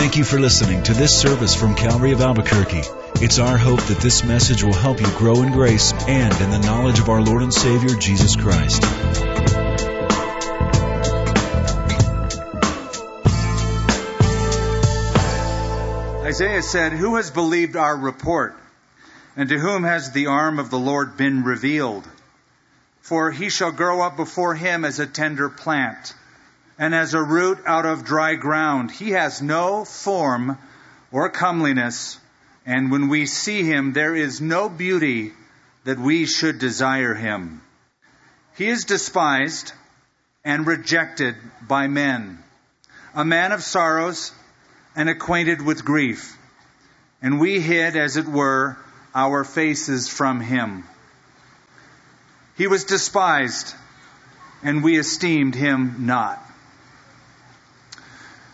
Thank you for listening to this service from Calvary of Albuquerque. It's our hope that this message will help you grow in grace and in the knowledge of our Lord and Savior, Jesus Christ. Isaiah said, Who has believed our report? And to whom has the arm of the Lord been revealed? For he shall grow up before him as a tender plant, and as a root out of dry ground. He has no form or comeliness, and when we see him, there is no beauty that we should desire him. He is despised and rejected by men, a man of sorrows and acquainted with grief. And we hid, as it were, our faces from him. He was despised, and we esteemed him not.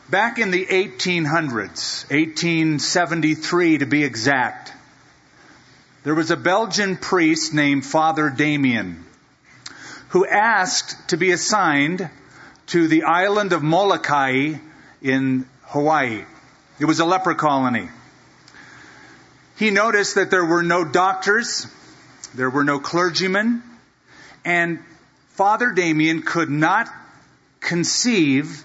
Back in the 1800s, 1873 to be exact, there was a Belgian priest named Father Damien who asked to be assigned to the island of Molokai in Hawaii. It was a leper colony. He noticed that there were no doctors, there were no clergymen, and Father Damien could not conceive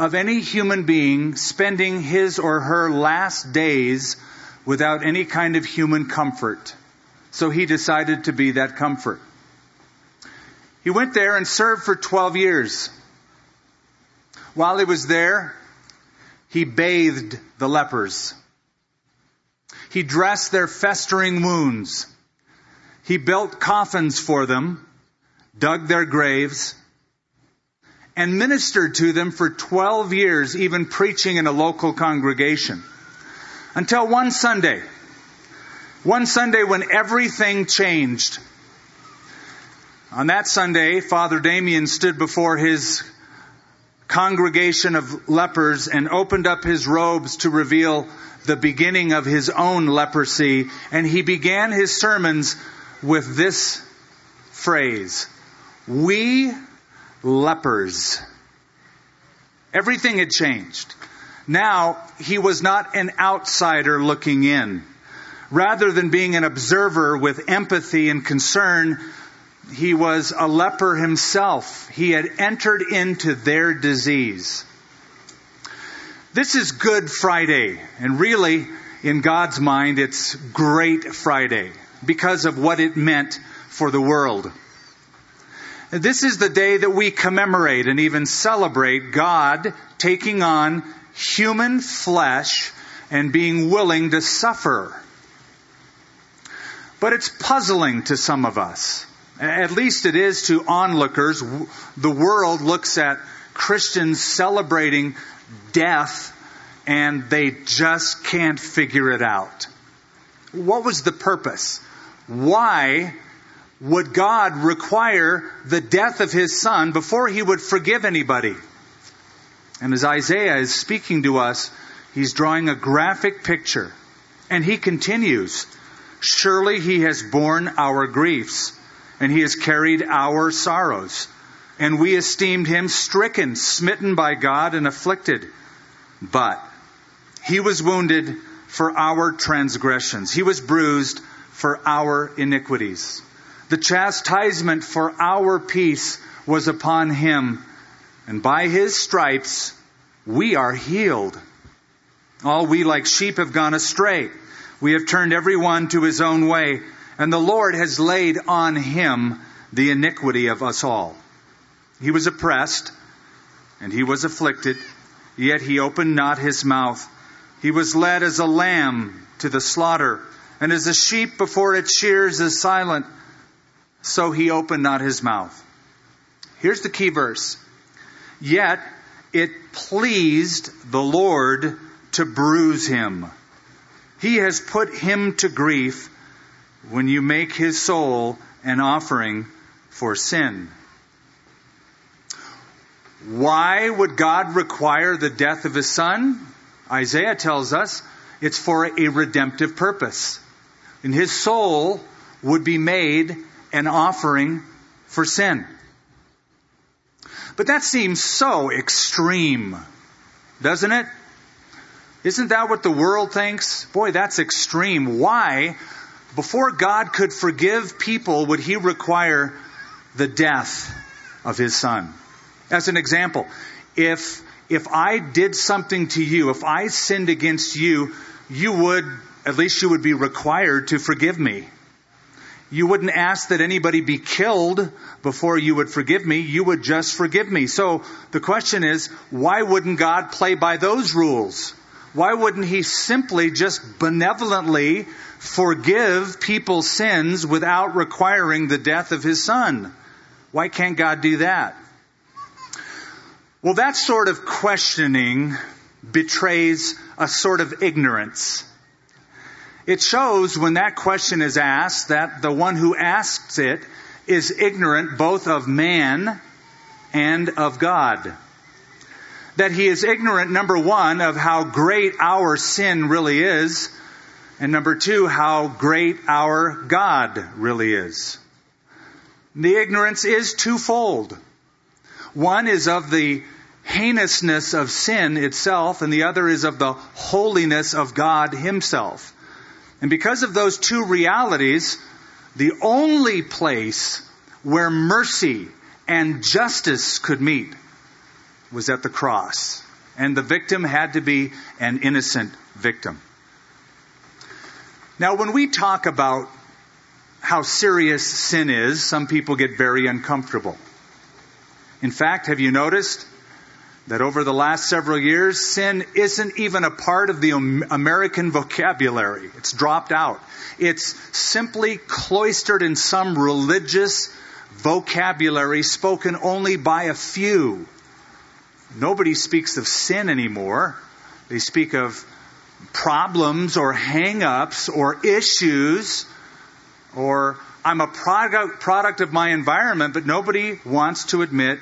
of any human being spending his or her last days without any kind of human comfort. So he decided to be that comfort. He went there and served for 12 years. While he was there, he bathed the lepers. He dressed their festering wounds. He built coffins for them, dug their graves, and ministered to them for 12 years, even preaching in a local congregation. Until one Sunday. One Sunday when everything changed. On that Sunday, Father Damien stood before his congregation of lepers and opened up his robes to reveal the beginning of his own leprosy. And he began his sermons with this phrase We lepers. Everything had changed. Now, he was not an outsider looking in. Rather than being an observer with empathy and concern, he was a leper himself. He had entered into their disease. This is Good Friday, and really, in God's mind, it's Great Friday because of what it meant for the world. This is the day that we commemorate and even celebrate God taking on human flesh and being willing to suffer. But it's puzzling to some of us. At least it is to onlookers. The world looks at Christians celebrating death and they just can't figure it out. What was the purpose? Why would God require the death of his son before he would forgive anybody? And as Isaiah is speaking to us, he's drawing a graphic picture. And he continues, Surely he has borne our griefs, and he has carried our sorrows. And we esteemed him stricken, smitten by God, and afflicted. But he was wounded for our transgressions, he was bruised for our iniquities. The chastisement for our peace was upon him, and by his stripes we are healed. All we like sheep have gone astray. We have turned every one to his own way, and the Lord has laid on him the iniquity of us all. He was oppressed, and he was afflicted, yet he opened not his mouth. He was led as a lamb to the slaughter, and as a sheep before its shears is silent, so he opened not his mouth. Here's the key verse. Yet it pleased the Lord to bruise him. He has put him to grief when you make his soul an offering for sin. Why would God require the death of his son? Isaiah tells us it's for a redemptive purpose. And his soul would be made an offering for sin. But that seems so extreme, doesn't it? Isn't that what the world thinks? Boy, that's extreme. Why, before God could forgive people, would he require the death of his son? As an example, if, if I did something to you, if I sinned against you, you would, at least you would be required to forgive me. You wouldn't ask that anybody be killed before you would forgive me. You would just forgive me. So the question is, why wouldn't God play by those rules? Why wouldn't He simply just benevolently forgive people's sins without requiring the death of His Son? Why can't God do that? Well, that sort of questioning betrays a sort of ignorance. It shows when that question is asked that the one who asks it is ignorant both of man and of God. That he is ignorant, number one, of how great our sin really is, and number two, how great our God really is. The ignorance is twofold. One is of the heinousness of sin itself, and the other is of the holiness of God Himself. And because of those two realities, the only place where mercy and justice could meet was at the cross. And the victim had to be an innocent victim. Now, when we talk about how serious sin is, some people get very uncomfortable. In fact, have you noticed that over the last several years, sin isn't even a part of the American vocabulary. It's dropped out. It's simply cloistered in some religious vocabulary spoken only by a few. Nobody speaks of sin anymore. They speak of problems or hang-ups or issues or I'm a product, product of my environment, but nobody wants to admit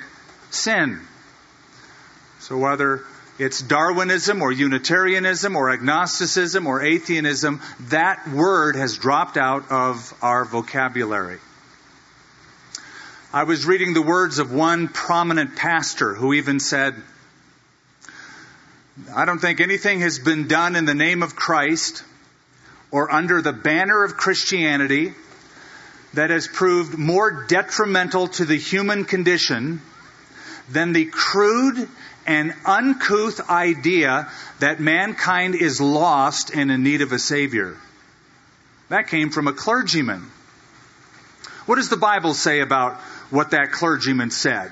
sin. So whether it's Darwinism or Unitarianism or agnosticism or atheism, that word has dropped out of our vocabulary. I was reading the words of one prominent pastor who even said, I don't think anything has been done in the name of Christ or under the banner of Christianity that has proved more detrimental to the human condition than the crude and uncouth idea that mankind is lost and in need of a Savior. That came from a clergyman. What does the Bible say about what that clergyman said?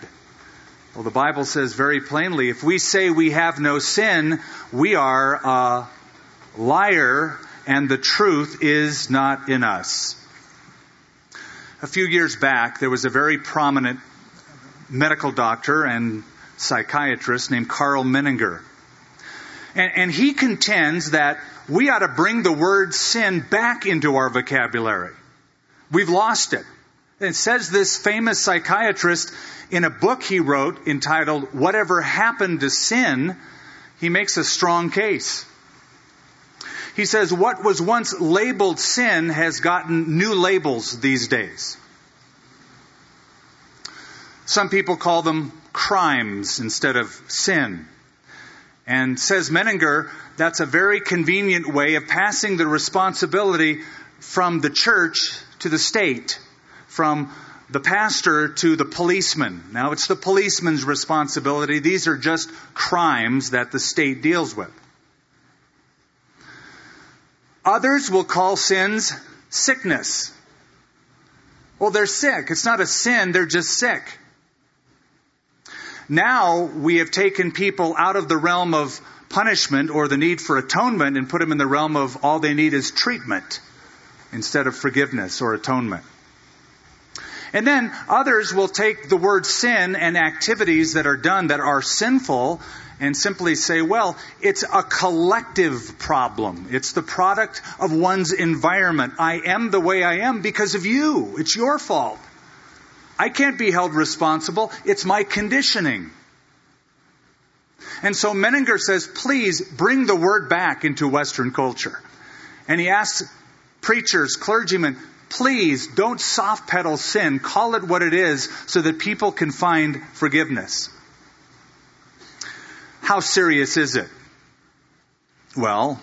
Well, the Bible says very plainly if we say we have no sin, we are a liar and the truth is not in us. A few years back, there was a very prominent medical doctor and psychiatrist named Karl Menninger. And, and he contends that we ought to bring the word sin back into our vocabulary. We've lost it. It says this famous psychiatrist in a book he wrote entitled Whatever Happened to Sin, he makes a strong case. He says what was once labeled sin has gotten new labels these days. Some people call them crimes instead of sin. And says Menninger, that's a very convenient way of passing the responsibility from the church to the state, from the pastor to the policeman. Now it's the policeman's responsibility. These are just crimes that the state deals with. Others will call sins sickness. Well, they're sick. It's not a sin, they're just sick. Now we have taken people out of the realm of punishment or the need for atonement and put them in the realm of all they need is treatment instead of forgiveness or atonement. And then others will take the word sin and activities that are done that are sinful and simply say, well, it's a collective problem. It's the product of one's environment. I am the way I am because of you. It's your fault. I can't be held responsible. It's my conditioning. And so Menninger says, please bring the word back into Western culture. And he asks preachers, clergymen, please don't soft pedal sin. Call it what it is so that people can find forgiveness. How serious is it? Well,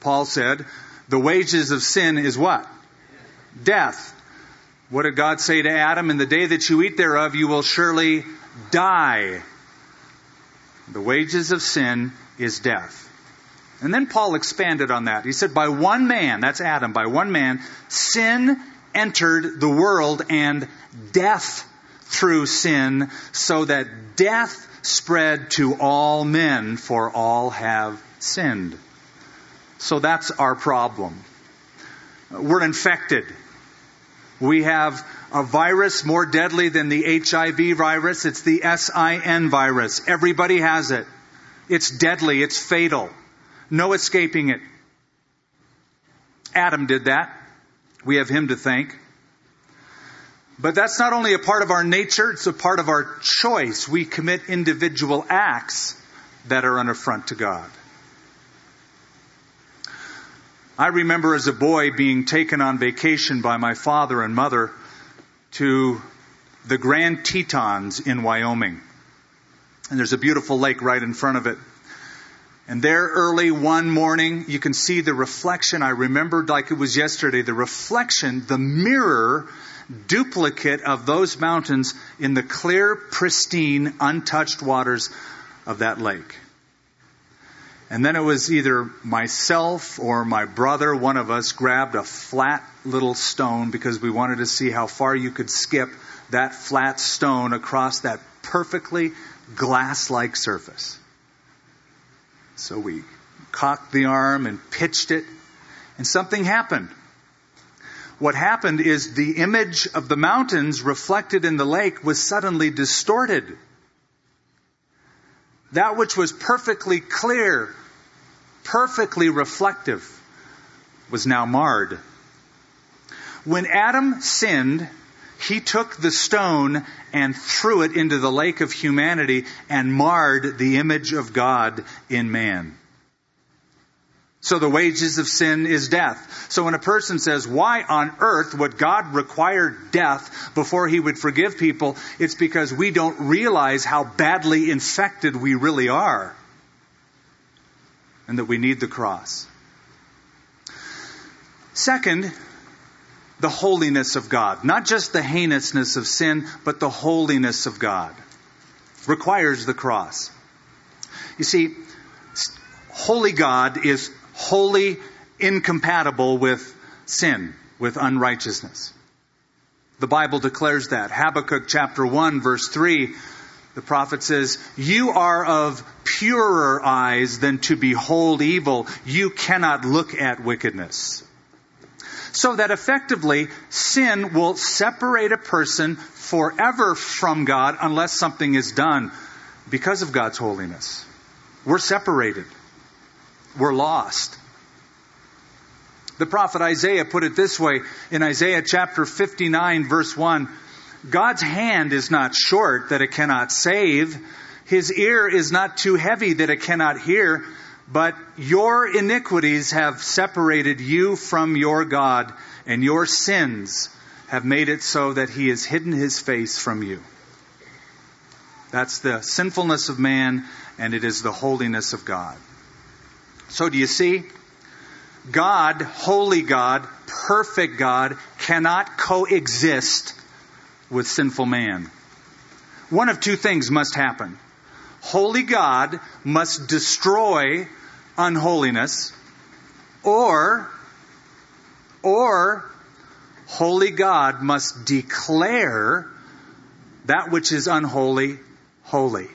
Paul said, the wages of sin is what? Death. What did God say to Adam? In the day that you eat thereof, you will surely die. The wages of sin is death. And then Paul expanded on that. He said, by one man, that's Adam, by one man, sin entered the world and death through sin, so that death spread to all men, for all have sinned. So that's our problem. We're infected. We have a virus more deadly than the HIV virus. It's the SIN virus. Everybody has it. It's deadly. It's fatal. No escaping it. Adam did that. We have him to thank. But that's not only a part of our nature, it's a part of our choice. We commit individual acts that are an affront to God. I remember as a boy being taken on vacation by my father and mother to the Grand Tetons in Wyoming. And there's a beautiful lake right in front of it. And there early one morning, you can see the reflection. I remembered like it was yesterday, the reflection, the mirror duplicate of those mountains in the clear, pristine, untouched waters of that lake. And then it was either myself or my brother, one of us, grabbed a flat little stone because we wanted to see how far you could skip that flat stone across that perfectly glass like surface. So we cocked the arm and pitched it, and something happened. What happened is the image of the mountains reflected in the lake was suddenly distorted. That which was perfectly clear, perfectly reflective, was now marred. When Adam sinned, he took the stone and threw it into the lake of humanity and marred the image of God in man. So the wages of sin is death. So when a person says, why on earth would God require death before he would forgive people? It's because we don't realize how badly infected we really are. And that we need the cross. Second, the holiness of God. Not just the heinousness of sin, but the holiness of God requires the cross. You see, holy God is wholly incompatible with sin, with unrighteousness. The Bible declares that. Habakkuk chapter 1 verse 3, the prophet says, You are of purer eyes than to behold evil. You cannot look at wickedness. So that effectively, sin will separate a person forever from God unless something is done because of God's holiness. We're separated. We're lost. The prophet Isaiah put it this way in Isaiah chapter 59 verse 1. God's hand is not short that it cannot save. His ear is not too heavy that it cannot hear. But your iniquities have separated you from your God, and your sins have made it so that he has hidden his face from you. That's the sinfulness of man, and it is the holiness of God. So do you see? God, holy God, perfect God, cannot coexist with sinful man. One of two things must happen. Holy God must destroy unholiness, or, or, holy God must declare that which is unholy, holy.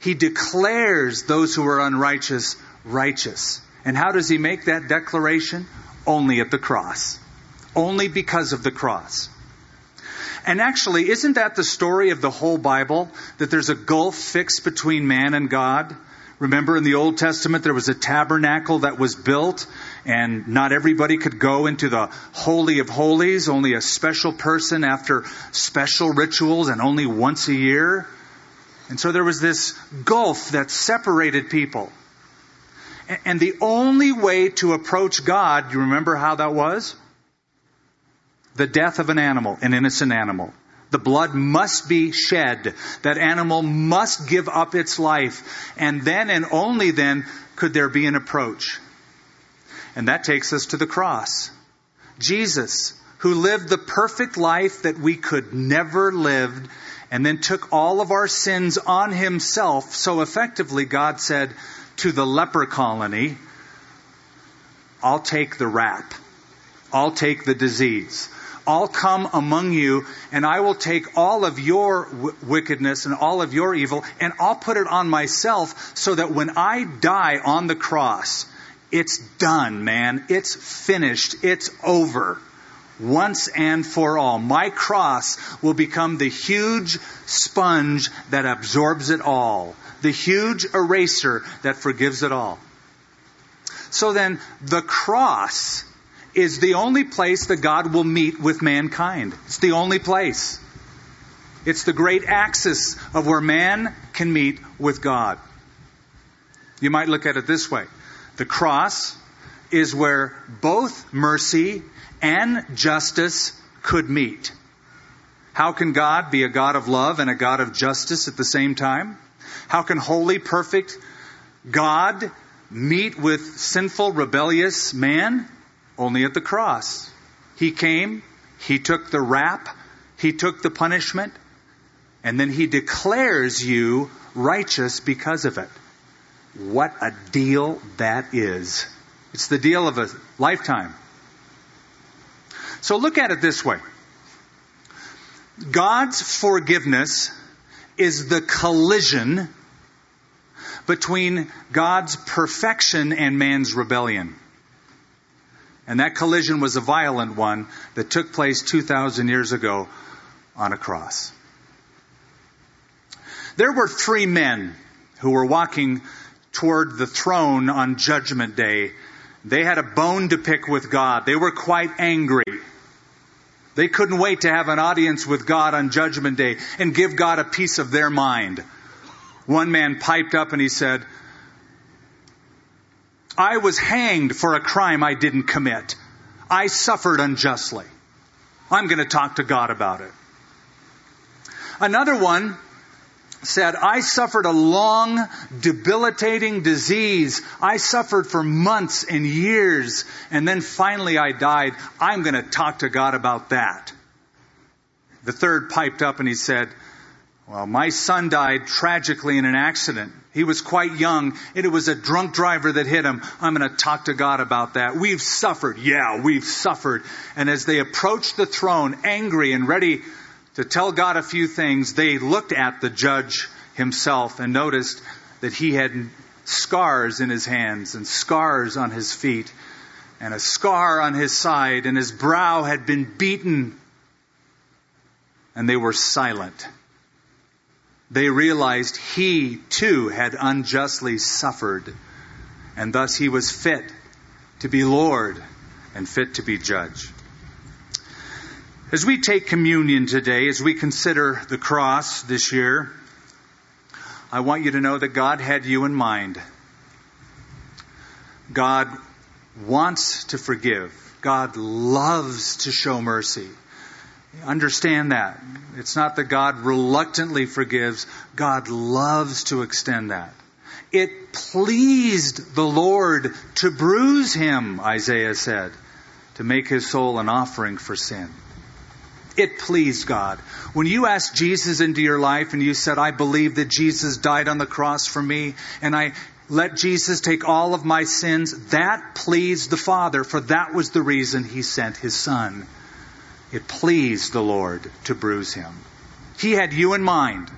He declares those who are unrighteous, righteous. And how does he make that declaration? Only at the cross. Only because of the cross. And actually, isn't that the story of the whole Bible? That there's a gulf fixed between man and God? Remember in the Old Testament, there was a tabernacle that was built, and not everybody could go into the Holy of Holies, only a special person after special rituals, and only once a year. And so there was this gulf that separated people. And the only way to approach God, you remember how that was? The death of an animal, an innocent animal. The blood must be shed. That animal must give up its life. And then and only then could there be an approach. And that takes us to the cross. Jesus, who lived the perfect life that we could never live, and then took all of our sins on himself. So effectively, God said to the leper colony, I'll take the rap. I'll take the disease. I'll come among you and I will take all of your w- wickedness and all of your evil and I'll put it on myself so that when I die on the cross, it's done, man. It's finished. It's over. Once and for all. My cross will become the huge sponge that absorbs it all. The huge eraser that forgives it all. So then, the cross is the only place that God will meet with mankind. It's the only place. It's the great axis of where man can meet with God. You might look at it this way. The cross is where both mercy and justice could meet. How can God be a God of love and a God of justice at the same time? How can holy, perfect God meet with sinful, rebellious man? Only at the cross. He came, He took the rap, He took the punishment, and then He declares you righteous because of it. What a deal that is. It's the deal of a lifetime. So look at it this way. God's forgiveness is the collision between God's perfection and man's rebellion. And that collision was a violent one that took place 2,000 years ago on a cross. There were three men who were walking toward the throne on Judgment Day. They had a bone to pick with God. They were quite angry. They couldn't wait to have an audience with God on Judgment Day and give God a piece of their mind. One man piped up and he said, I was hanged for a crime I didn't commit. I suffered unjustly. I'm going to talk to God about it. Another one said, I suffered a long, debilitating disease. I suffered for months and years, and then finally I died. I'm going to talk to God about that. The third piped up and he said, Well, my son died tragically in an accident. He was quite young, and it was a drunk driver that hit him. I'm going to talk to God about that. We've suffered. Yeah, we've suffered. And as they approached the throne, angry and ready to tell God a few things, they looked at the judge himself and noticed that he had scars in his hands and scars on his feet and a scar on his side and his brow had been beaten and they were silent. They realized he too had unjustly suffered and thus he was fit to be Lord and fit to be judge. As we take communion today, as we consider the cross this year, I want you to know that God had you in mind. God wants to forgive. God loves to show mercy. Understand that. It's not that God reluctantly forgives. God loves to extend that. It pleased the Lord to bruise him, Isaiah said, to make his soul an offering for sin. It pleased God. When you asked Jesus into your life and you said, I believe that Jesus died on the cross for me and I let Jesus take all of my sins, that pleased the Father, for that was the reason he sent his Son. It pleased the Lord to bruise him. He had you in mind.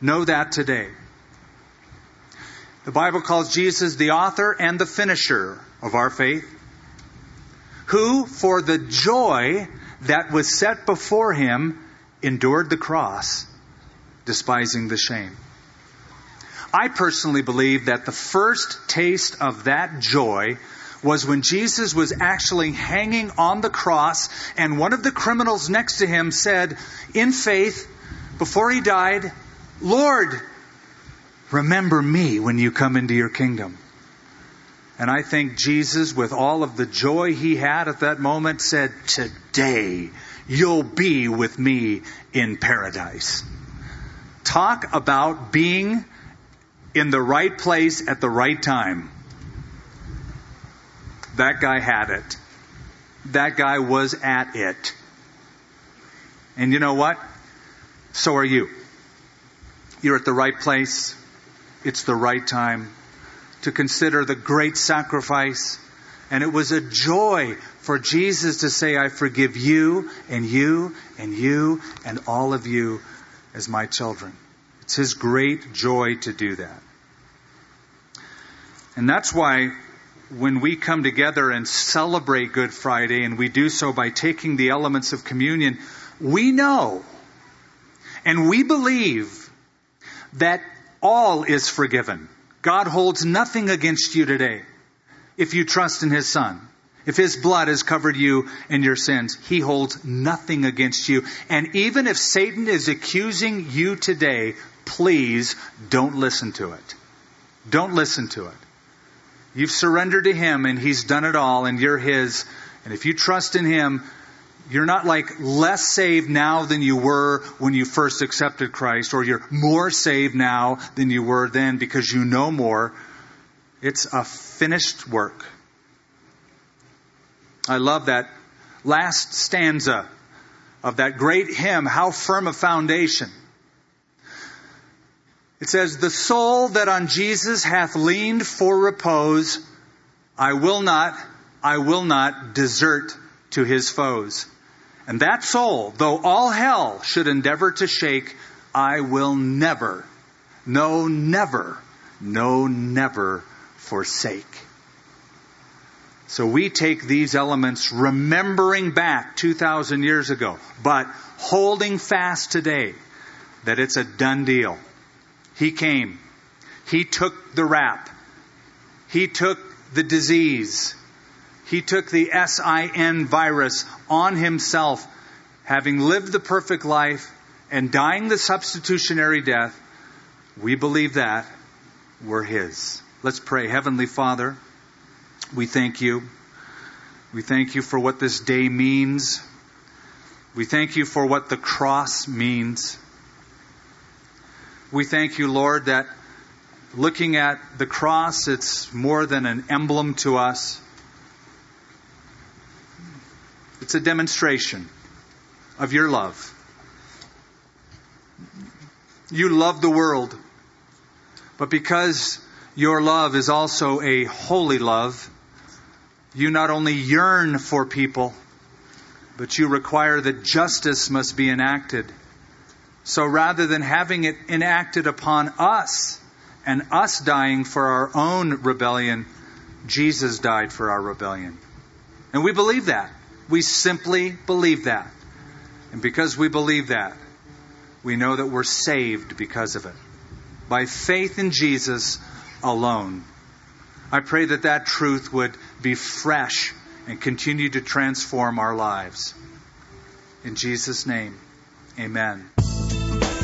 Know that today. The Bible calls Jesus the author and the finisher of our faith, who, for the joy that was set before him endured the cross, despising the shame. I personally believe that the first taste of that joy was when Jesus was actually hanging on the cross and one of the criminals next to him said, in faith, before he died, Lord, remember me when you come into your kingdom. And I think Jesus, with all of the joy he had at that moment, said, Today you'll be with me in paradise. Talk about being in the right place at the right time. That guy had it. That guy was at it. And you know what? So are you. You're at the right place. It's the right time to consider the great sacrifice. And it was a joy for Jesus to say, I forgive you and you and you and all of you as my children. It's his great joy to do that. And that's why when we come together and celebrate Good Friday, and we do so by taking the elements of communion, we know and we believe that all is forgiven. God holds nothing against you today if you trust in His Son. If His blood has covered you and your sins, He holds nothing against you. And even if Satan is accusing you today, please don't listen to it. Don't listen to it. You've surrendered to Him and He's done it all and you're His. And if you trust in Him, you're not like less saved now than you were when you first accepted Christ, or you're more saved now than you were then because you know more. It's a finished work. I love that last stanza of that great hymn, How Firm a Foundation. It says, The soul that on Jesus hath leaned for repose, I will not, I will not desert to his foes. And that soul, though all hell should endeavor to shake, I will never, no, never, no, never forsake. So we take these elements remembering back 2,000 years ago, but holding fast today that it's a done deal. He came. He took the rap. He took the disease. He took the SIN virus on himself, having lived the perfect life and dying the substitutionary death. We believe that we're his. Let's pray. Heavenly Father, we thank you. We thank you for what this day means. We thank you for what the cross means. We thank you, Lord, that looking at the cross, it's more than an emblem to us. It's a demonstration of your love. You love the world, but because your love is also a holy love, you not only yearn for people, but you require that justice must be enacted. So rather than having it enacted upon us and us dying for our own rebellion, Jesus died for our rebellion. And we believe that. We simply believe that. And because we believe that, we know that we're saved because of it. By faith in Jesus alone. I pray that that truth would be fresh and continue to transform our lives. In Jesus' name, amen.